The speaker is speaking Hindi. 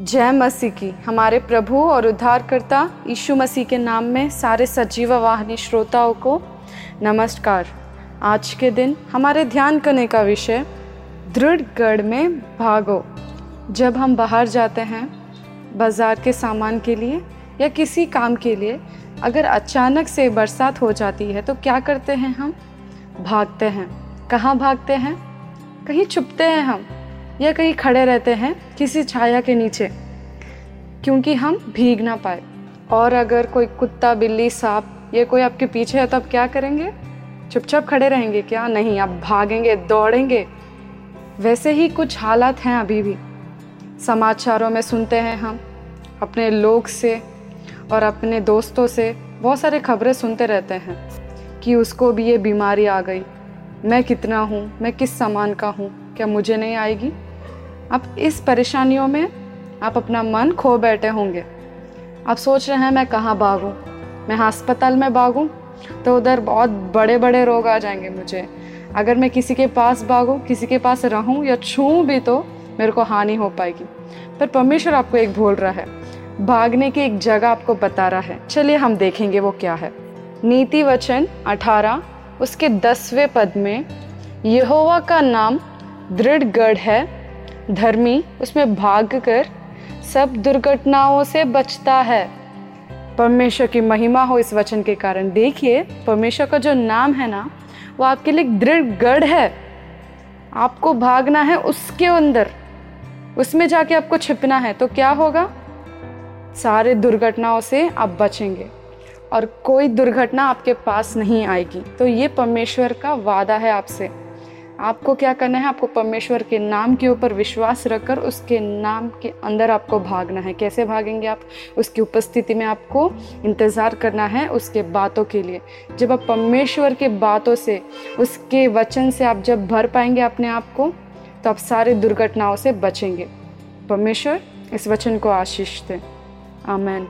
जय मसीह की। हमारे प्रभु और उद्धारकर्ता यीशु मसीह के नाम में सारे सजीव वाहिनी श्रोताओं को नमस्कार। आज के दिन हमारे ध्यान करने का विषय, दृढ़ गढ़ में भागो। जब हम बाहर जाते हैं, बाज़ार के सामान के लिए या किसी काम के लिए, अगर अचानक से बरसात हो जाती है तो क्या करते हैं हम? भागते हैं। कहाँ भागते हैं? कहीं छुपते हैं हम। या कहीं खड़े रहते हैं किसी छाया के नीचे, क्योंकि हम भीग ना पाए। और अगर कोई कुत्ता, बिल्ली, सांप ये कोई आपके पीछे है तो आप क्या करेंगे? चुपचाप खड़े रहेंगे क्या नहीं, आप भागेंगे, दौड़ेंगे। वैसे ही कुछ हालात हैं अभी भी। समाचारों में सुनते हैं हम, अपने लोग से और अपने दोस्तों से बहुत सारे खबरें सुनते रहते हैं कि उसको भी ये बीमारी आ गई। मैं कितना हूँ? मैं किस सामान का हूँ? क्या मुझे नहीं आएगी? अब इस परेशानियों में आप अपना मन खो बैठे होंगे। आप सोच रहे हैं, मैं कहाँ भागूँ? मैं अस्पताल में भागूँ? तो उधर बहुत बड़े बड़े रोग आ जाएँगे मुझे। अगर मैं किसी के पास भागूँ, किसी के पास रहूँ या छूँ भी तो मेरे को हानि हो पाएगी। पर परमेश्वर आपको एक बोल रहा है। भागने की एक जगह आपको बता रहा है। चलिए हम देखेंगे वो क्या है। नीति वचन अठारह, उसके दसवें पद में, यहोवा का नाम दृढ़ गढ़ है धर्मी उसमें भाग कर सब दुर्घटनाओं से बचता है। परमेश्वर की महिमा हो इस वचन के कारण। देखिए, परमेश्वर का जो नाम है ना, वो आपके लिए दृढ़ गढ़ है। आपको भागना है उसके अंदर। उसमें जाके आपको छिपना है तो क्या होगा? सारे दुर्घटनाओं से आप बचेंगे और कोई दुर्घटना आपके पास नहीं आएगी। तो ये परमेश्वर का वादा है आपसे। आपको क्या करना है? आपको परमेश्वर के नाम के ऊपर विश्वास रखकर उसके नाम के अंदर आपको भागना है। कैसे भागेंगे आप? उसकी उपस्थिति में आपको इंतज़ार करना है उसके बातों के लिए। जब आप परमेश्वर के बातों से, उसके वचन से आप जब भर पाएँगे अपने आप को तो आप सारे दुर्घटनाओं से बचेंगे। परमेश्वर इस वचन को आशीष दें। आमेन।